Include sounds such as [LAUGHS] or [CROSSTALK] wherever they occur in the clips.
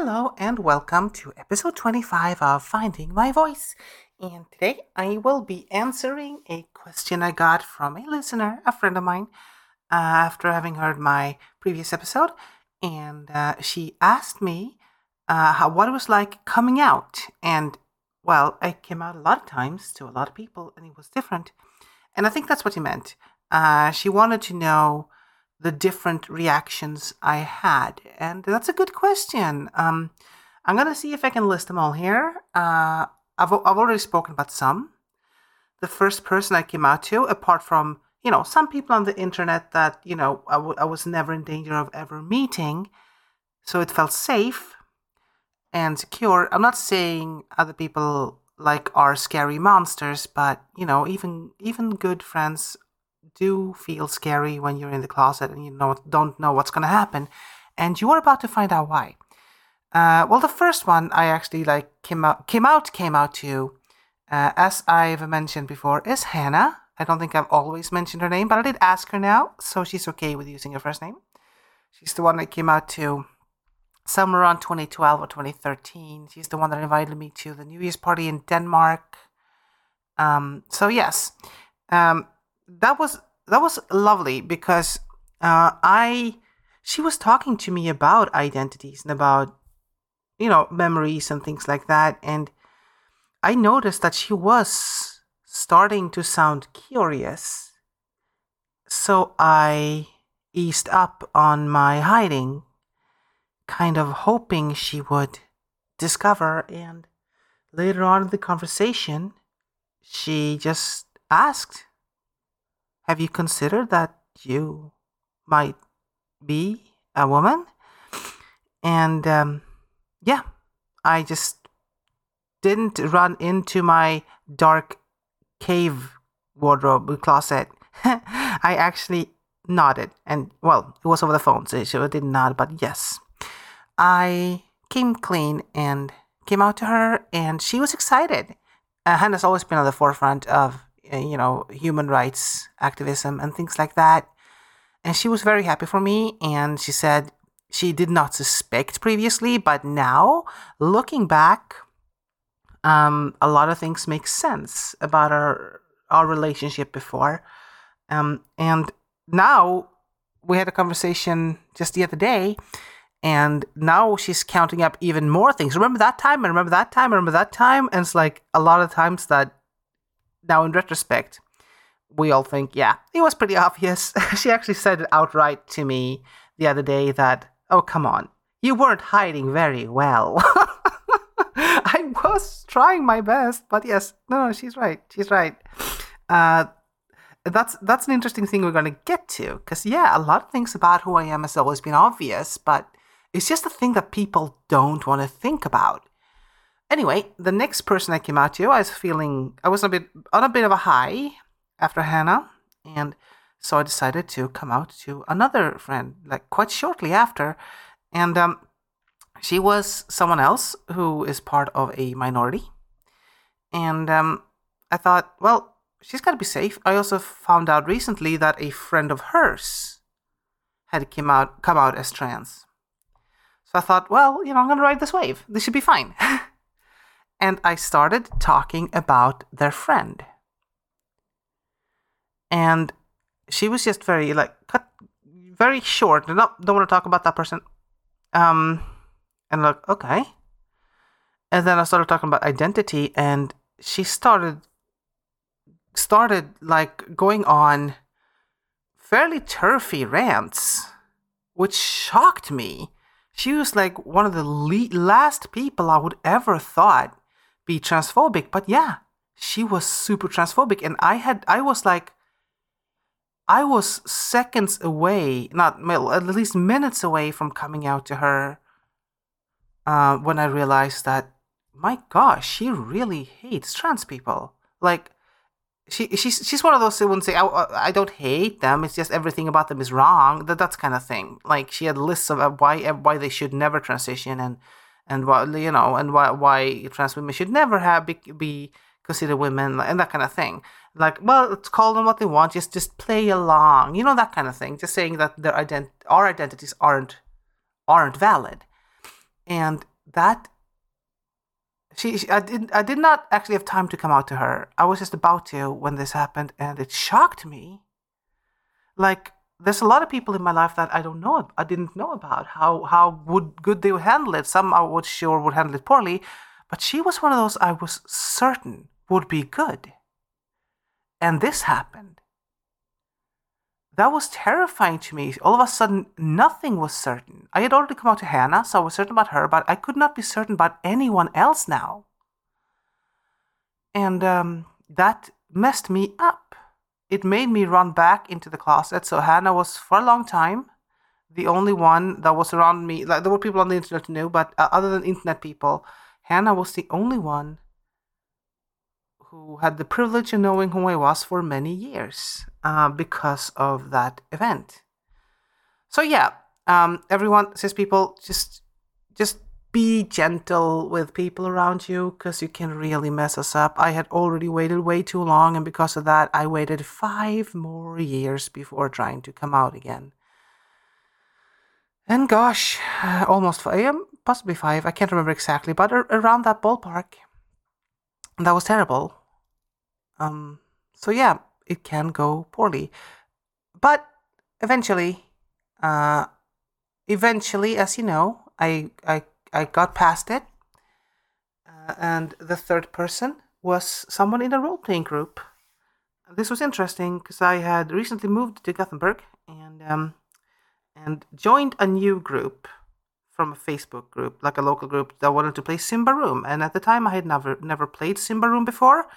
Hello and welcome to episode 25 of Finding My Voice. And today I will be answering a question I got from a listener, a friend of mine, uh, after having heard my previous episode. And uh, she asked me uh, how, what it was like coming out. And well, I came out a lot of times to a lot of people and it was different. And I think that's what she meant. Uh, she wanted to know the different reactions I had? And that's a good question. Um, I'm going to see if I can list them all here. Uh, I've, I've already spoken about some. The first person I came out to, apart from, you know, some people on the internet that, you know, I, w- I was never in danger of ever meeting. So it felt safe and secure. I'm not saying other people like are scary monsters, but, you know, even even good friends do feel scary when you're in the closet and you know don't know what's going to happen, and you are about to find out why. Uh, well, the first one I actually like came out came out came out to, uh, as I've mentioned before, is Hannah. I don't think I've always mentioned her name, but I did ask her now, so she's okay with using her first name. She's the one that came out to somewhere around 2012 or 2013. She's the one that invited me to the New Year's party in Denmark. Um, so yes, um, that was that was lovely because uh, I she was talking to me about identities and about you know memories and things like that, and I noticed that she was starting to sound curious. So I eased up on my hiding, kind of hoping she would discover. And later on in the conversation, she just asked have you considered that you might be a woman? And um, yeah, I just didn't run into my dark cave wardrobe closet. [LAUGHS] I actually nodded, and well, it was over the phone, so I didn't nod, but yes. I came clean and came out to her, and she was excited. Uh, Hannah's always been on the forefront of you know, human rights activism and things like that. And she was very happy for me. And she said she did not suspect previously, but now looking back, um, a lot of things make sense about our our relationship before. Um, and now we had a conversation just the other day, and now she's counting up even more things. Remember that time? I remember that time. I remember that time. And it's like a lot of times that now, in retrospect, we all think, yeah, it was pretty [LAUGHS] obvious. she actually said it outright to me the other day that, oh, come on, you weren't hiding very well. [LAUGHS] I was trying my best, but yes, no, no, she's right. She's right. Uh, that's that's an interesting thing we're going to get to because yeah, a lot of things about who I am has always been obvious, but it's just a thing that people don't want to think about. Anyway, the next person I came out to, I was feeling I was a bit on a bit of a high after Hannah, and so I decided to come out to another friend, like quite shortly after, and um, she was someone else who is part of a minority, and um, I thought, well, she's got to be safe. I also found out recently that a friend of hers had come out come out as trans, so I thought, well, you know, I'm gonna ride this wave. This should be fine. [LAUGHS] and I started talking about their friend. And she was just very like cut very short. No, don't want to talk about that person. Um and like, okay. And then I started talking about identity and she started started like going on fairly turfy rants, which shocked me. She was like one of the le- last people I would ever thought be transphobic. But yeah, she was super transphobic. And I had, I was like, I was seconds away, not at least minutes away from coming out to her uh, when I realized that, my gosh, she really hates trans people. Like, she she's she's one of those who wouldn't say I, I don't hate them. It's just everything about them is wrong. That that's kind of thing. Like she had lists of uh, why why they should never transition and and why you know and why why trans women should never have be, be considered women and that kind of thing like well let's call them what they want just just play along you know that kind of thing just saying that their ident- our identities aren't aren't valid and that she, she I did I did not actually have time to come out to her. I was just about to when this happened, and it shocked me. Like there's a lot of people in my life that I don't know I didn't know about how how would good they would handle it. Some I was sure would handle it poorly, but she was one of those I was certain would be good. And this happened. That was terrifying to me. All of a sudden, nothing was certain. I had already come out to Hannah, so I was certain about her, but I could not be certain about anyone else now. And um, that messed me up. It made me run back into the closet. So Hannah was for a long time the only one that was around me. Like there were people on the internet who knew, but uh, other than internet people, Hannah was the only one who had the privilege of knowing who I was for many years uh, because of that event. So yeah, um, everyone says people just just be gentle with people around you because you can really mess us up. I had already waited way too long, and because of that, I waited five more years before trying to come out again. And gosh, [SIGHS] almost five, possibly five, I can't remember exactly, but around that ballpark. That was terrible. Um, so yeah, it can go poorly, but eventually, uh, eventually, as you know, I I I got past it, uh, and the third person was someone in a role playing group. This was interesting because I had recently moved to Gothenburg and um, and joined a new group from a Facebook group, like a local group that wanted to play Symbaroum. And at the time, I had never never played Symbaroum before,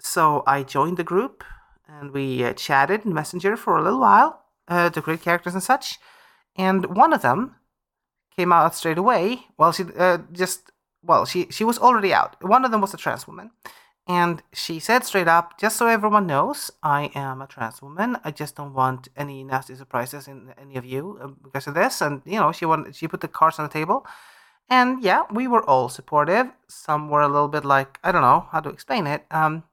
so I joined the group and we uh, chatted in Messenger for a little while uh, to create characters and such. And one of them came out straight away. Well, she uh, just well, she she was already out. One of them was a trans woman, and she said straight up, just so everyone knows, I am a trans woman. I just don't want any nasty surprises in any of you uh, because of this. And you know, she wanted she put the cards on the table. And yeah, we were all supportive. Some were a little bit like, I don't know how to explain it. Um,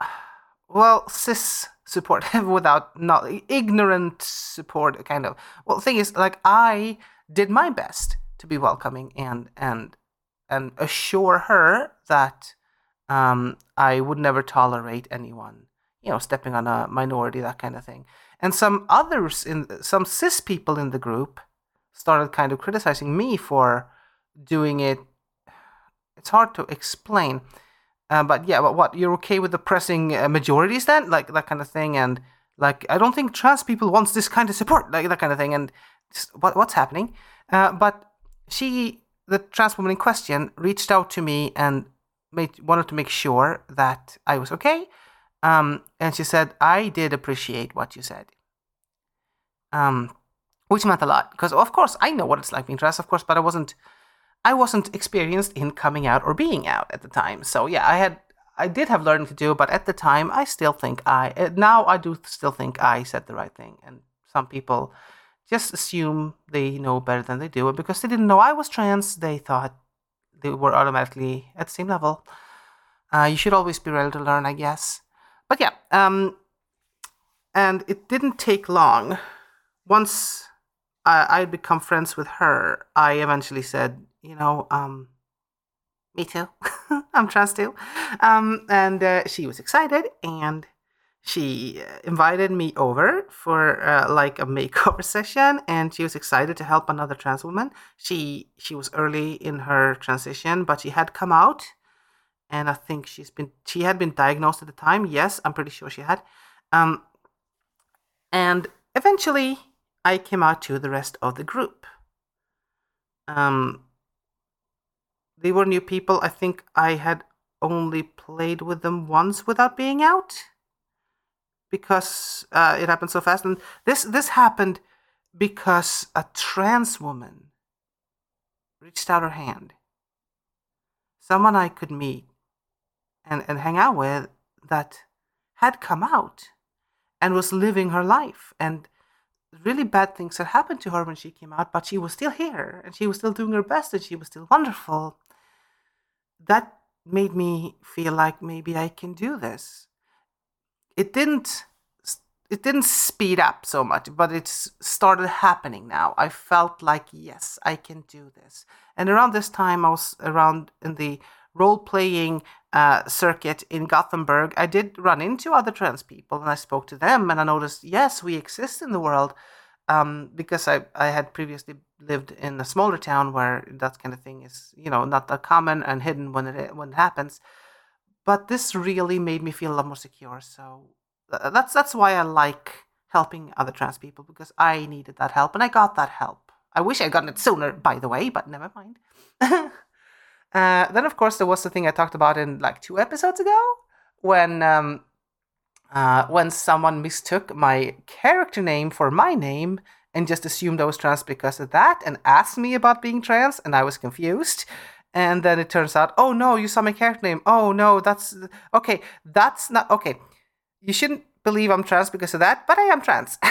[SIGHS] well, cis supportive without not ignorant support kind of. Well, thing is, like I did my best to be welcoming and and and assure her that um, I would never tolerate anyone, you know, stepping on a minority, that kind of thing. And some others in some cis people in the group started kind of criticizing me for doing it. It's hard to explain uh, but yeah, but what you're okay with oppressing uh, majorities then, like that kind of thing, and like I don't think trans people wants this kind of support, like that kind of thing, and what what's happening? Uh, but she, the trans woman in question, reached out to me and made wanted to make sure that I was okay, um, and she said I did appreciate what you said, um, which meant a lot because of course I know what it's like being trans, of course, but I wasn't I wasn't experienced in coming out or being out at the time. So yeah, I had I did have learning to do, but at the time I still think I uh, now I do still think I said the right thing. And some people just assume they know better than they do, and because they didn't know I was trans, they thought they were automatically at the same level. Uh, you should always be ready to learn, I guess. But yeah, um, and it didn't take long. Once I, I'd become friends with her, I eventually said, you know, um, me too. [LAUGHS] I'm trans too. Um, and uh, she was excited and she uh, invited me over for uh, like a makeover [LAUGHS] session and she was excited to help another trans woman she she was early in her transition but she had come out and i think she's been she had been diagnosed at the time yes i'm pretty sure she had um and eventually i came out to the rest of the group um they were new people. I think I had only played with them once without being out because uh, it happened so fast. And this this happened because a trans woman reached out her hand. Someone I could meet and, and hang out with that had come out and was living her life. And really bad things had happened to her when she came out, but she was still here and she was still doing her best and she was still wonderful that made me feel like maybe I can do this. It didn't it didn't speed up so much, but it started happening now. I felt like yes, I can do this. And around this time, I was around in the role playing uh, circuit in Gothenburg. I did run into other trans people, and I spoke to them, and I noticed yes, we exist in the world. Um, because I, I had previously lived in a smaller town where that kind of thing is you know not that common and hidden when it when it happens but this really made me feel a lot more secure so uh, that's that's why I like helping other trans people because I needed that help and I got that help. I wish I'd gotten it sooner, by the way, but never mind. [LAUGHS] uh, then, of course, there was the thing I talked about in like two episodes ago when um, uh, when someone mistook my character name for my name and just assumed I was trans because of that and asked me about being trans, and I was confused. And then it turns out, oh no, you saw my character name. Oh no, that's okay. That's not okay you shouldn't believe I'm trans because of that, but I am trans. [LAUGHS]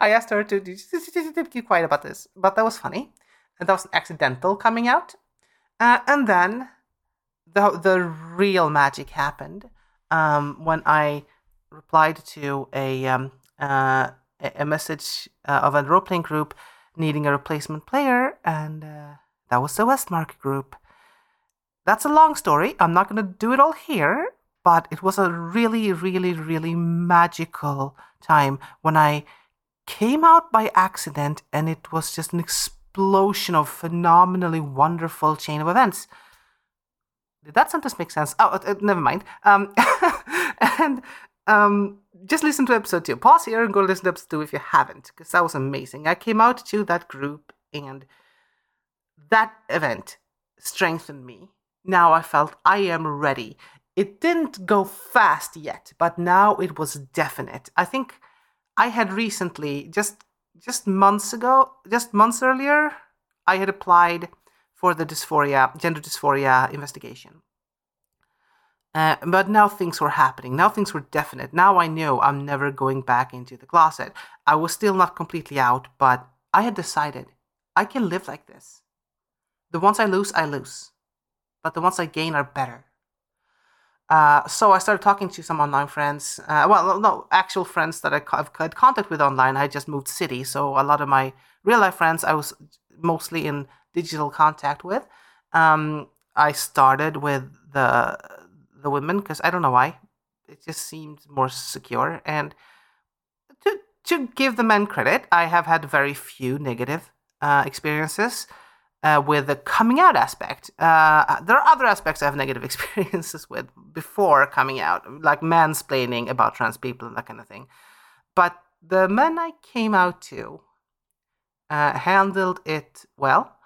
I asked her to keep quiet about this, but that was funny. And that was an accidental coming out. Uh, and then the, the real magic happened um, when I replied to a, um, uh, a message uh, of a role playing group needing a replacement player, and uh, that was the Westmark group. That's a long story. I'm not going to do it all here, but it was a really, really, really magical time when I came out by accident and it was just an explosion of phenomenally wonderful chain of events. Did that sentence make sense? Oh, uh, never mind. Um, [LAUGHS] and um, just listen to episode two. Pause here and go listen to episode two if you haven't, because that was amazing. I came out to that group and that event strengthened me. Now I felt I am ready. It didn't go fast yet, but now it was definite. I think I had recently, just just months ago, just months earlier, I had applied for the dysphoria, gender dysphoria investigation. Uh, but now things were happening. Now things were definite. Now I knew I'm never going back into the closet. I was still not completely out, but I had decided I can live like this. The ones I lose, I lose. But the ones I gain are better. Uh, so I started talking to some online friends. Uh, well, no, actual friends that I have had contact with online. I just moved city, so a lot of my real life friends I was mostly in digital contact with. Um, I started with the the women because I don't know why. It just seemed more secure. And to to give the men credit, I have had very few negative uh, experiences uh, with the coming out aspect. Uh, there are other aspects I have negative [LAUGHS] experiences with before coming out, like mansplaining about trans people and that kind of thing. But the men I came out to uh, handled it well.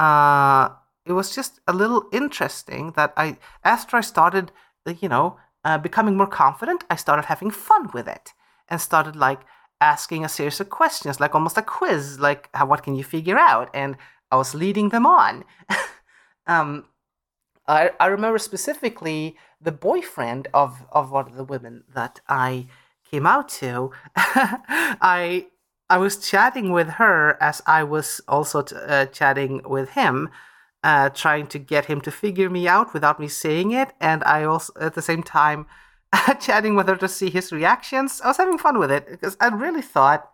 Uh, it was just a little interesting that I, after I started, you know, uh, becoming more confident, I started having fun with it and started like asking a series of questions, like almost a quiz, like how, what can you figure out, and I was leading them on. [LAUGHS] um, I, I remember specifically the boyfriend of, of one of the women that I came out to. [LAUGHS] I I was chatting with her as I was also t- uh, chatting with him, uh, trying to get him to figure me out without me saying it, and I also at the same time [LAUGHS] chatting with her to see his reactions. I was having fun with it because I really thought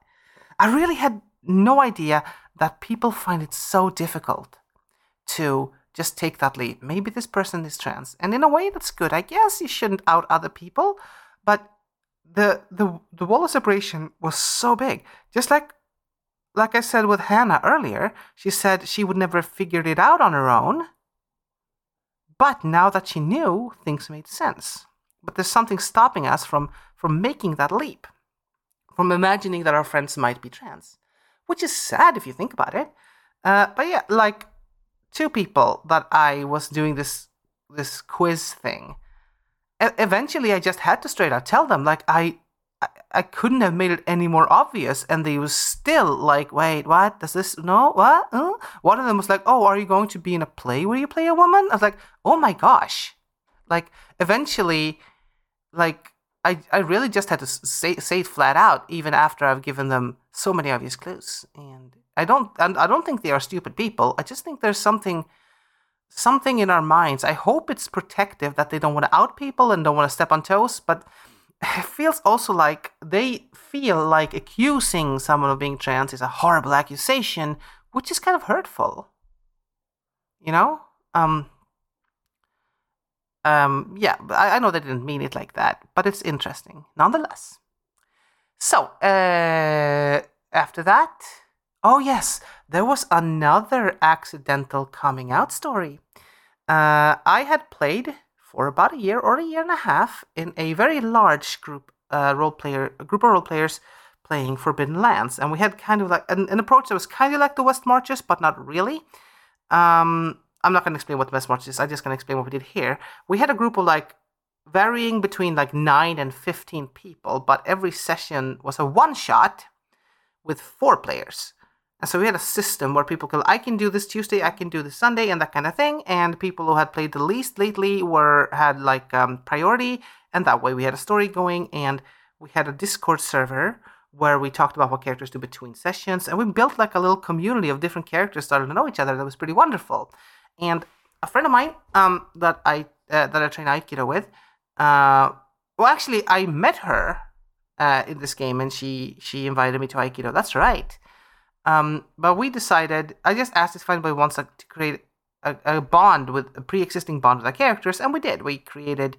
I really had no idea that people find it so difficult to just take that leap. Maybe this person is trans, and in a way, that's good. I guess you shouldn't out other people, but the the the wall of separation was so big. Just like like I said with Hannah earlier, she said she would never have figured it out on her own. But now that she knew, things made sense. But there's something stopping us from from making that leap, from imagining that our friends might be trans which is sad if you think about it. Uh, but yeah, like two people that I was doing this this quiz thing. Eventually, I just had to straight out tell them like I, I couldn't have made it any more obvious, and they was still like, "Wait, what? Does this? No, what?" One of them was like, "Oh, are you going to be in a play where you play a woman?" I was like, "Oh my gosh!" Like eventually, like I, I really just had to say say it flat out, even after I've given them so many obvious clues. And I don't and I don't think they are stupid people. I just think there's something something in our minds. I hope it's protective that they don't want to out people and don't want to step on toes. But [LAUGHS] it feels also like they feel like accusing someone of being trans is a horrible accusation, which is kind of hurtful. You know? Um, um, yeah, I, I know they didn't mean it like that, but it's interesting nonetheless. So, uh, after that, oh yes, there was another accidental coming out story. Uh, I had played for about a year or a year and a half in a very large group uh, role player a group of role players playing Forbidden Lands, and we had kind of like an, an approach that was kind of like the West Marches, but not really. Um, I'm not going to explain what the West Marches is. I'm just going to explain what we did here. We had a group of like varying between like nine and fifteen people, but every session was a one shot with four players. And so we had a system where people could, I can do this Tuesday, I can do this Sunday, and that kind of thing. And people who had played the least lately were had like um, priority, and that way we had a story going, and we had a Discord server where we talked about what characters do between sessions, and we built like a little community of different characters starting to know each other. That was pretty wonderful. And a friend of mine um, that I uh, that I train Aikido with, uh, well, actually, I met her uh, in this game, and she she invited me to Aikido. That's right. Um, but we decided, I just asked if anybody wants to create a, a bond with a pre-existing bond with our characters, and we did. We created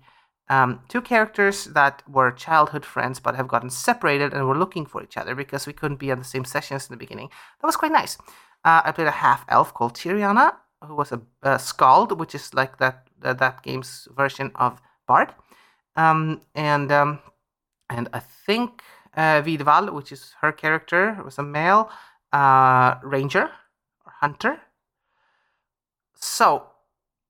um, two characters that were childhood friends but have gotten separated and were looking for each other because we couldn't be on the same sessions in the beginning. That was quite nice. Uh, I played a half elf called Tireana, who was a, a skald, which is like that uh, that game's version of Bard, um, and um, and I think uh, Vidval, which is her character, was a male uh, ranger or hunter. So,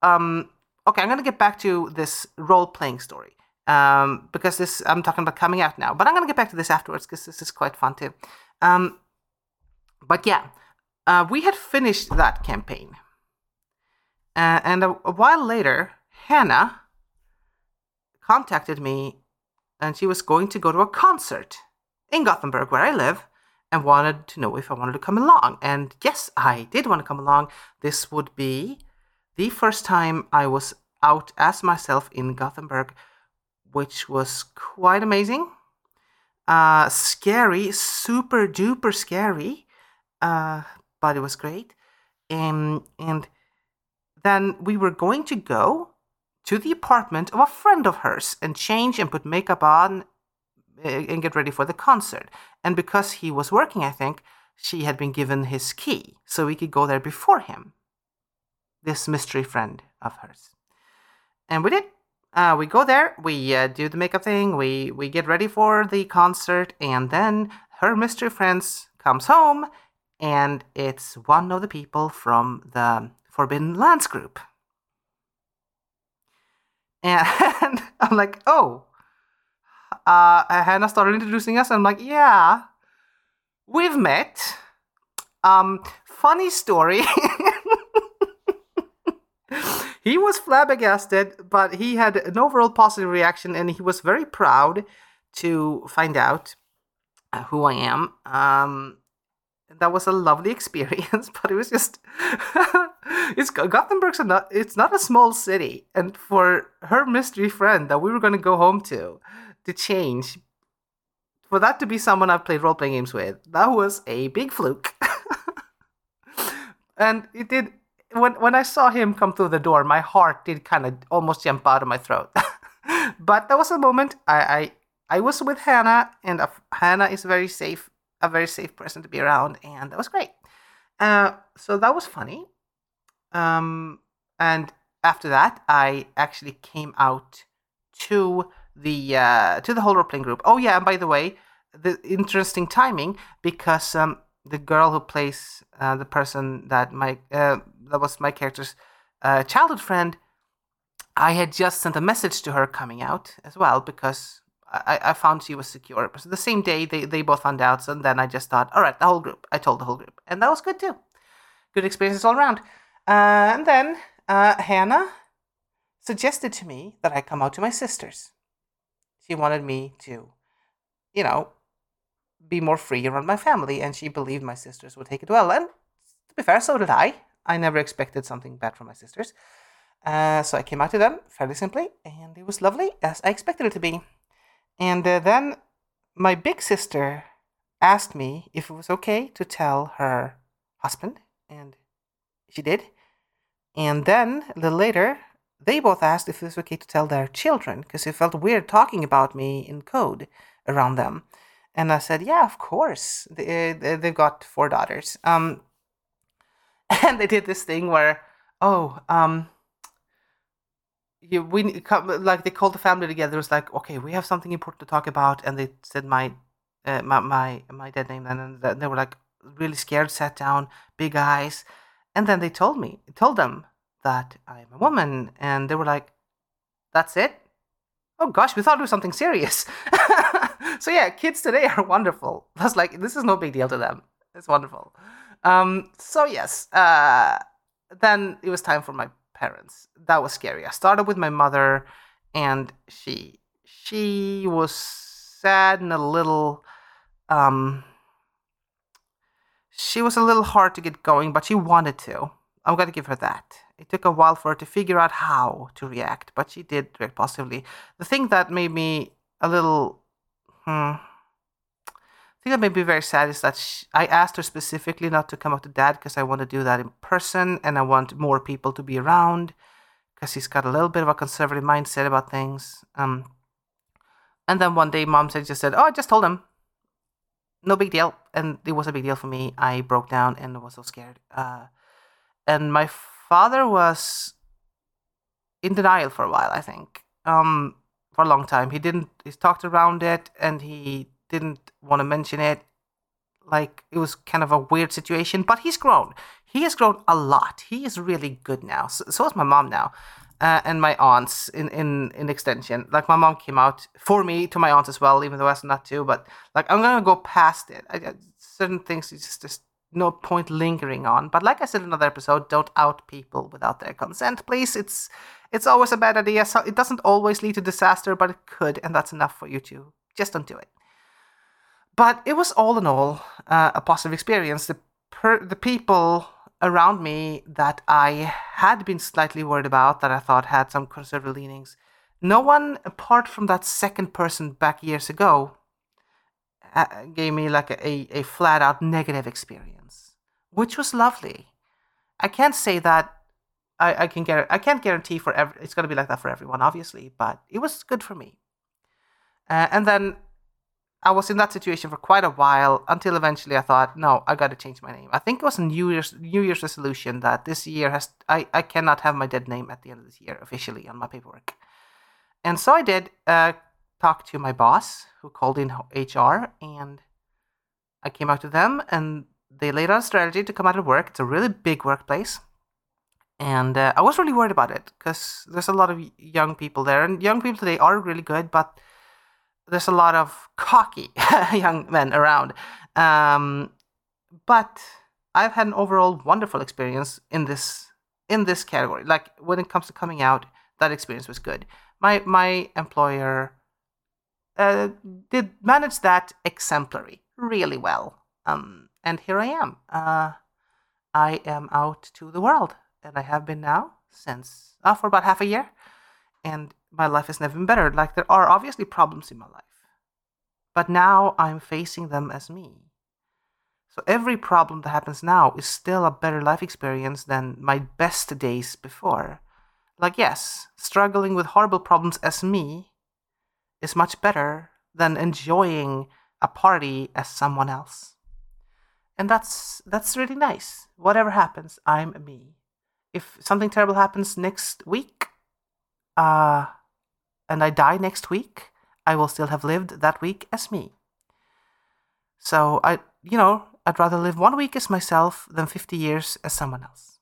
um, okay, I'm gonna get back to this role playing story um, because this I'm talking about coming out now, but I'm gonna get back to this afterwards because this is quite fun too. Um, but yeah, uh, we had finished that campaign, uh, and a, a while later, Hannah contacted me, and she was going to go to a concert in Gothenburg, where I live and wanted to know if I wanted to come along. And yes, I did want to come along. This would be the first time I was out as myself in Gothenburg, which was quite amazing. Uh, scary, super duper scary, uh, but it was great. And, and then we were going to go to the apartment of a friend of hers and change and put makeup on and get ready for the concert. And because he was working, I think, she had been given his key so we could go there before him. This mystery friend of hers. And we did. Uh, we go there, we uh, do the makeup thing, we, we get ready for the concert, and then her mystery friends comes home, and it's one of the people from the Forbidden Lands group. And [LAUGHS] I'm like, oh, uh, Hannah started introducing us, and I'm like, yeah, we've met. Um, funny story. [LAUGHS] he was flabbergasted, but he had an overall positive reaction, and he was very proud to find out uh, who I am. Um, that was a lovely [LAUGHS] experience, but it was just [LAUGHS] it's Gothenburg's not it's not a small city, and for her mystery friend that we were going to go home to, to change for that to be someone I've played role playing games with, that was a big fluke. [LAUGHS] and it did when when I saw him come through the door, my heart did kind of almost jump out of my throat. [LAUGHS] but that was a moment I, I I was with Hannah, and uh, Hannah is very safe, a very safe person to be around, and that was great. Uh, so that was funny. Um, and after that, I actually came out to the uh, to the whole role playing group. Oh yeah, and by the way, the interesting timing because um, the girl who plays uh, the person that my uh, that was my character's uh, childhood friend, I had just sent a message to her coming out as well because I, I found she was secure. So the same day they, they both found out, so then I just thought, all right, the whole group. I told the whole group, and that was good too. Good experiences all around. Uh, and then uh, Hannah suggested to me that I come out to my sisters she wanted me to, you know, be more free around my family, and she believed my sisters would take it well. And to be fair, so did I. I never expected something bad from my sisters. Uh, so I came out to them fairly simply, and it was lovely, as I expected it to be. And uh, then my big sister asked me if it was okay to tell her husband, and she did. And then a little later, they both asked if it was okay to tell their children because it felt weird talking about me in code around them. And I said, "Yeah, of course. They, they've got four daughters." Um, [LAUGHS] and they did this thing where, oh, um, you we like they called the family together. It was like, okay, we have something important to talk about, and they said my uh, my my my dead name, and then they were like really scared, sat down, big eyes, and then they told me, told them that I'm a woman, and they were like, "That's it." Oh gosh, we thought it was something serious. [LAUGHS] so yeah, kids today are [LAUGHS] wonderful. That's like this is no big deal to them. It's wonderful. Um, so yes, uh, then it was time for my parents. That was scary. I started with my mother, and she she was sad and a little um she was a little hard to get going, but she wanted to. I'm gonna give her that. It took a while for her to figure out how to react, but she did react positively. The thing that made me a little hmm, thing that made me very sad is that she, I asked her specifically not to come up to dad because I want to do that in person and I want more people to be around because he's got a little bit of a conservative mindset about things. Um, and then one day, mom said, just said, "Oh, I just told him, no big deal." And it was a big deal for me. I broke down and was so scared. Uh, and my father was in denial for a while. I think um, for a long time. He didn't. He talked around it, and he didn't want to mention it. Like it was kind of a weird situation, but he's grown. He has grown a lot. He is really good now. So, so is my mom now, uh, and my aunts in, in in extension. Like my mom came out for me to my aunts as well, even though I was not too. But like I'm gonna go past it. I, certain things it's just just no point lingering on. But like I said in another episode, don't out people without their consent, please. It's it's always a bad idea. So it doesn't always lead to disaster, but it could, and that's enough for you to just don't do it. But it was all in all uh, a positive experience. The per- the people around me that I had been slightly worried about, that I thought had some conservative leanings, no one apart from that second person back years ago uh, gave me like a, a flat out negative experience, which was lovely. I can't say that I, I can get I can't guarantee for every it's gonna be like that for everyone, obviously, but it was good for me. Uh, and then I was in that situation for quite a while until eventually I thought, no, I got to change my name. I think it was a New Year's New Year's resolution that this year has I, I cannot have my dead name at the end of this year officially on my paperwork. And so I did uh, talk to my boss who called in HR and I came out to them and they laid out a strategy to come out of work. It's a really big workplace. And uh, I was really worried about it because there's a lot of young people there, and young people today are really good, but there's a lot of cocky [LAUGHS] young men around. Um, but I've had an overall wonderful experience in this in this category. Like when it comes to coming out, that experience was good. My my employer uh, did manage that exemplary really well. Um, and here I am. Uh, I am out to the world, and I have been now since uh, for about half a year and my life has never been better. Like, there are obviously problems in my life, but now I'm facing them as me. So, every problem that happens now is still a better life experience than my best days before. Like, yes, struggling with horrible problems as me is much better than enjoying a party as someone else. And that's that's really nice. Whatever happens, I'm me. If something terrible happens next week, uh, and I die next week, I will still have lived that week as me. So I, you know, I'd rather live one week as myself than 50 years as someone else.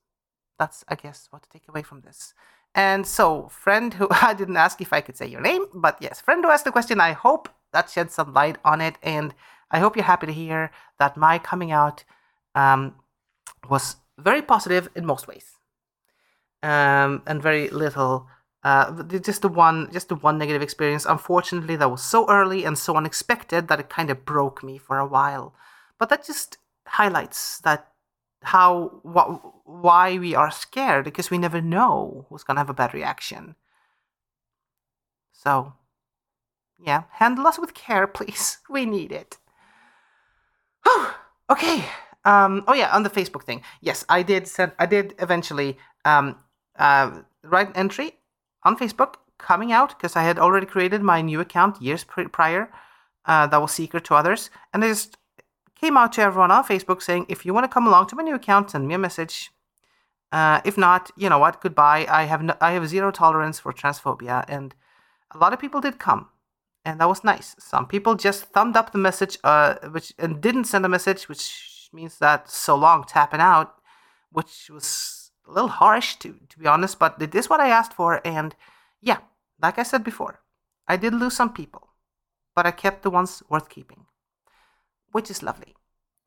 That's, I guess, what to take away from this. And so, friend who [LAUGHS] I didn't ask if I could say your name, but yes, friend who asked the question, I hope that sheds some light on it. And I hope you're happy to hear that my coming out um, was very positive in most ways um, and very little uh, just the one, just the one negative experience. Unfortunately, that was so early and so unexpected that it kind of broke me for a while. But that just highlights that how wh- why we are scared because we never know who's gonna have a bad reaction. So, yeah, handle us with care, [LAUGHS] please. We need it. [SIGHS] Okay. Um, oh yeah, on the Facebook thing. Yes, I did send. I did eventually um, uh, write an entry on Facebook coming out because I had already created my new account years prior. Uh, that was secret to others, and I just came out to everyone on Facebook saying, if you want to come along to my new account, send me a message. Uh, if not, you know what? Goodbye. I have no, I have zero tolerance for transphobia, and a lot of people did come, and that was nice. Some people just thumbed up the message, uh, which and didn't send a message, which means that so long tapping out, which was a little harsh to to be honest. But it is what I asked for, and yeah, like I said before, I did lose some people, but I kept the ones worth keeping which is lovely.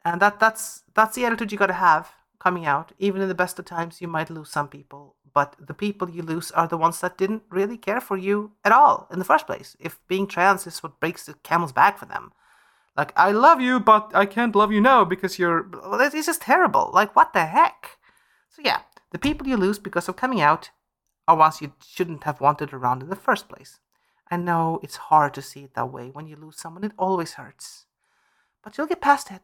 And that that's that's the attitude you got to have coming out. Even in the best of times, you might lose some people, but the people you lose are the ones that didn't really care for you at all in the first place. If being trans is what breaks the camel's back for them, like I love you, but I can't love you now because you're. It's just terrible. Like what the heck? So yeah, the people you lose because of coming out are ones you shouldn't have wanted around in the first place. I know it's hard to see it that way. When you lose someone, it always hurts. But you'll get past it,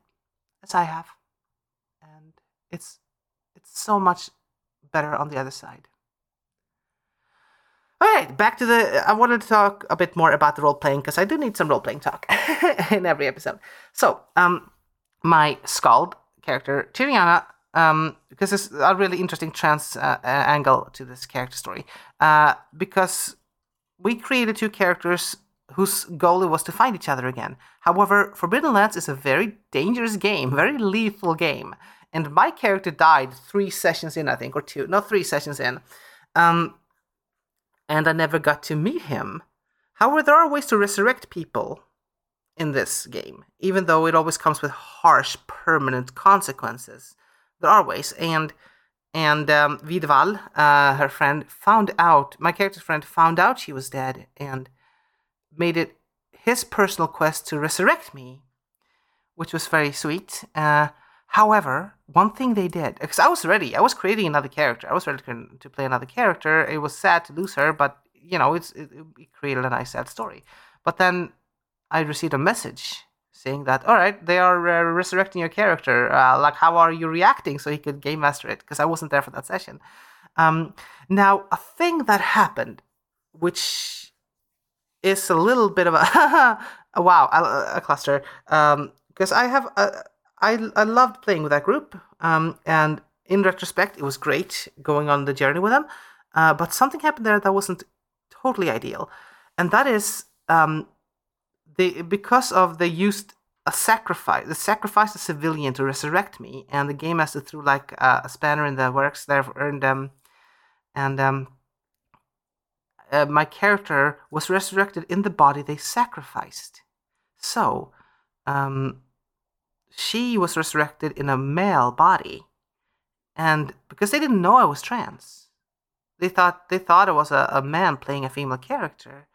as I have. And it's it's so much better on the other side. All right, back to the. I wanted to talk a bit more about the role playing because I do need some role playing talk [LAUGHS] in every episode. So, um, my skald character, Tireana, um, because it's a really interesting trans uh, uh, angle to this character story. Uh, because we created two characters whose goal it was to find each other again. However, Forbidden Lands is a very dangerous game, very lethal game. And my character died three sessions in, I think, or two, not three sessions in. Um, and I never got to meet him. However, there are ways to resurrect people in this game, even though it always comes with harsh, permanent consequences. There are ways, and and um, Vidval, uh, her friend, found out. My character's friend found out she was dead, and made it his personal quest to resurrect me, which was very sweet. Uh, however, one thing they did, because I was ready, I was creating another character, I was ready to, play another character. It was sad to lose her, but you know, it's, it, it created a nice sad story. But then I received a message saying that, all right, they are uh, resurrecting your character. Uh, like, how are you reacting? So he could game master it, because I wasn't there for that session. Um, now, a thing that happened, which is a little bit of a, [LAUGHS] wow, a, a cluster. Because um, I have, a, I, I loved playing with that group, um, and in retrospect, it was great going on the journey with them. Uh, but something happened there that wasn't totally ideal, and that is um, because of they used a sacrifice, they sacrificed a civilian to resurrect me, and the game master threw like uh, a spanner in the works there, and um, and um, uh, my character was resurrected in the body they sacrificed. So, um, she was resurrected in a male body, and because they didn't know I was trans, they thought they thought it was a, a man playing a female character.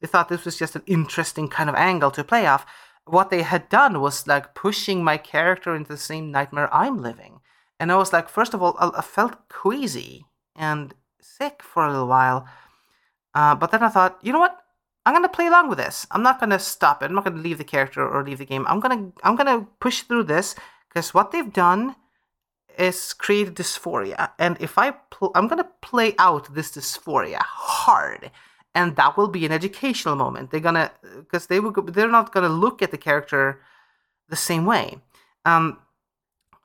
They thought this was just an interesting kind of angle to play off. What they had done was like pushing my character into the same nightmare I'm living. And I was like, first of all, I felt queasy and sick for a little while uh, but then I thought, you know what? I'm gonna play along with this. I'm not gonna stop it. I'm not gonna leave the character or leave the game. I'm gonna I'm gonna push through this because what they've done is create dysphoria, and if I pl- I'm gonna play out this dysphoria hard, and that will be an educational moment. They're gonna because they will they're not gonna look at the character the same way. Um,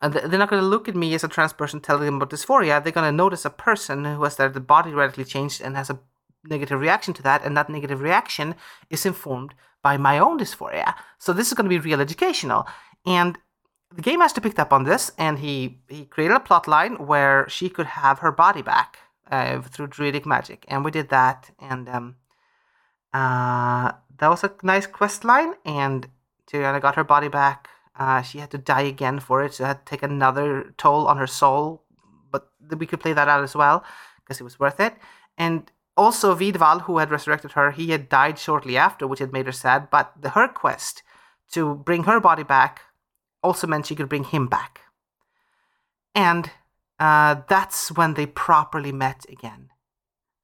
they're not going to look at me as a trans person telling them about dysphoria. They're going to notice a person who has their body radically changed and has a negative reaction to that, and that negative reaction is informed by my own dysphoria. So this is going to be real educational. And the game master picked up on this, and he he created a plot line where she could have her body back uh, through druidic magic, and we did that, and um, uh, that was a nice quest line. And Tireana got her body back. Uh, she had to die again for it, so it had to take another toll on her soul. But we could play that out as well because it was worth it. And also, Vidval, who had resurrected her, he had died shortly after, which had made her sad. But the, her quest to bring her body back also meant she could bring him back. And uh, that's when they properly met again,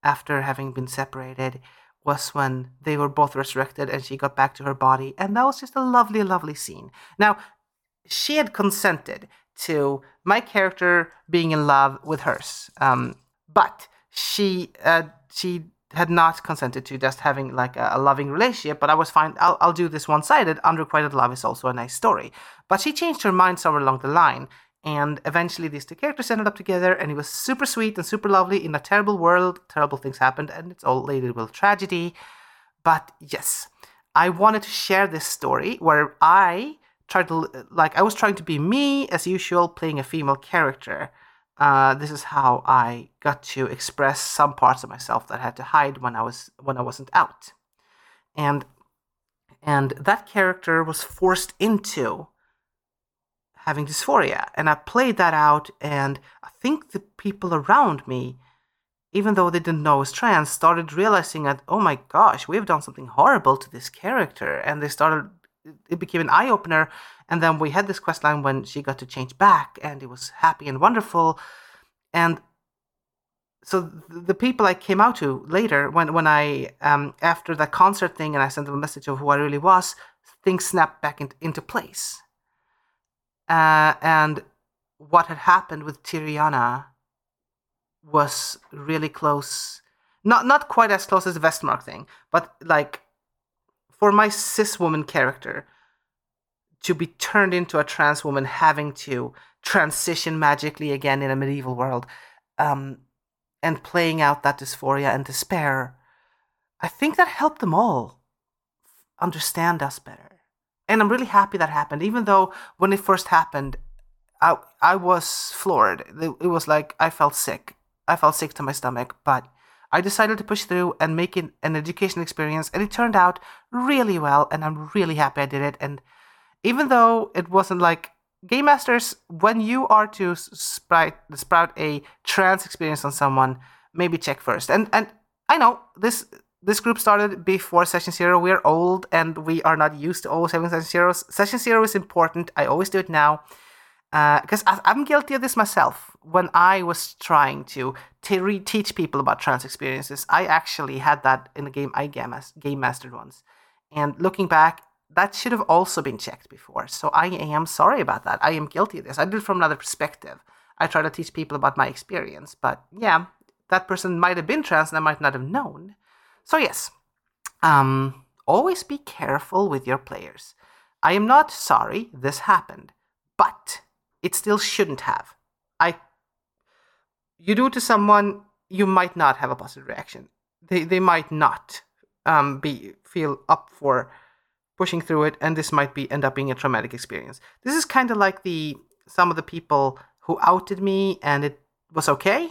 after having been separated, was when they were both resurrected and she got back to her body. And that was just a lovely, lovely scene. Now, she had consented to my character being in love with hers. Um, but she uh, she had not consented to just having like a, a loving relationship. But I was fine. I'll, I'll do this one sided. Unrequited love is also a nice story. But she changed her mind somewhere along the line. And eventually, these two characters ended up together, and it was super sweet and super lovely in a terrible world. Terrible things happened, and it's all laden with tragedy. But yes, I wanted to share this story where I tried to, like, I was trying to be me as usual, playing a female character. Uh, this is how I got to express some parts of myself that I had to hide when I was when I wasn't out, and and that character was forced into having dysphoria. And I played that out, and I think the people around me, even though they didn't know I was trans, started realizing that, oh my gosh, we have done something horrible to this character. And they started, it became an eye opener. And then we had this quest line when she got to change back, and it was happy and wonderful. And so the people I came out to later, when when I um, after that concert thing, and I sent them a message of who I really was, things snapped back in, into place uh, and what had happened with Tireana was really close. Not not quite as close as the Vestmark thing, but like for my cis woman character to be turned into a trans woman having to transition magically again in a medieval world um, and playing out that dysphoria and despair, I think that helped them all understand us better and I'm really happy that happened. Even though when it first happened, I I was floored. It was like I felt sick. I felt sick to my stomach, but I decided to push through and make it an education experience, and it turned out really well. And I'm really happy I did it. And even though it wasn't like game masters, when you are to sprout, sprout a trans experience on someone, maybe check first. And and I know this this group started before session zero. We are old and we are not used to always having session zeros. Session zero is important. I always do it now because uh, I'm guilty of this myself. When I was trying to t- re-teach people about trans experiences, I actually had that in the game I game, game mastered once. And looking back, that should have also been checked before. So I am sorry about that. I am guilty of this. I did it from another perspective. I try to teach people about my experience, but yeah, that person might have been trans and I might not have known. So, yes, um, always be careful with your players. I am not sorry this happened, but it still shouldn't have. I you do to someone, you might not have a positive reaction. They they might not um, be feel up for pushing through it, and this might be end up being a traumatic experience. This is kind of like the some of the people who outed me, and it was okay.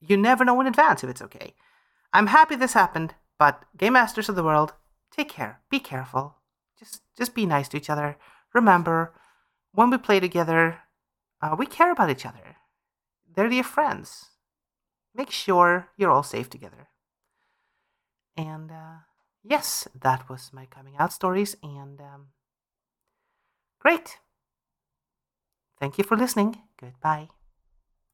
You never know in advance if it's okay. I'm happy this happened. But game masters of the world, take care. Be careful. Just just be nice to each other. Remember, when we play together, uh, we care about each other. They're your friends. Make sure you're all safe together. And uh, yes, that was my coming out stories. And um, great. Thank you for listening. Goodbye.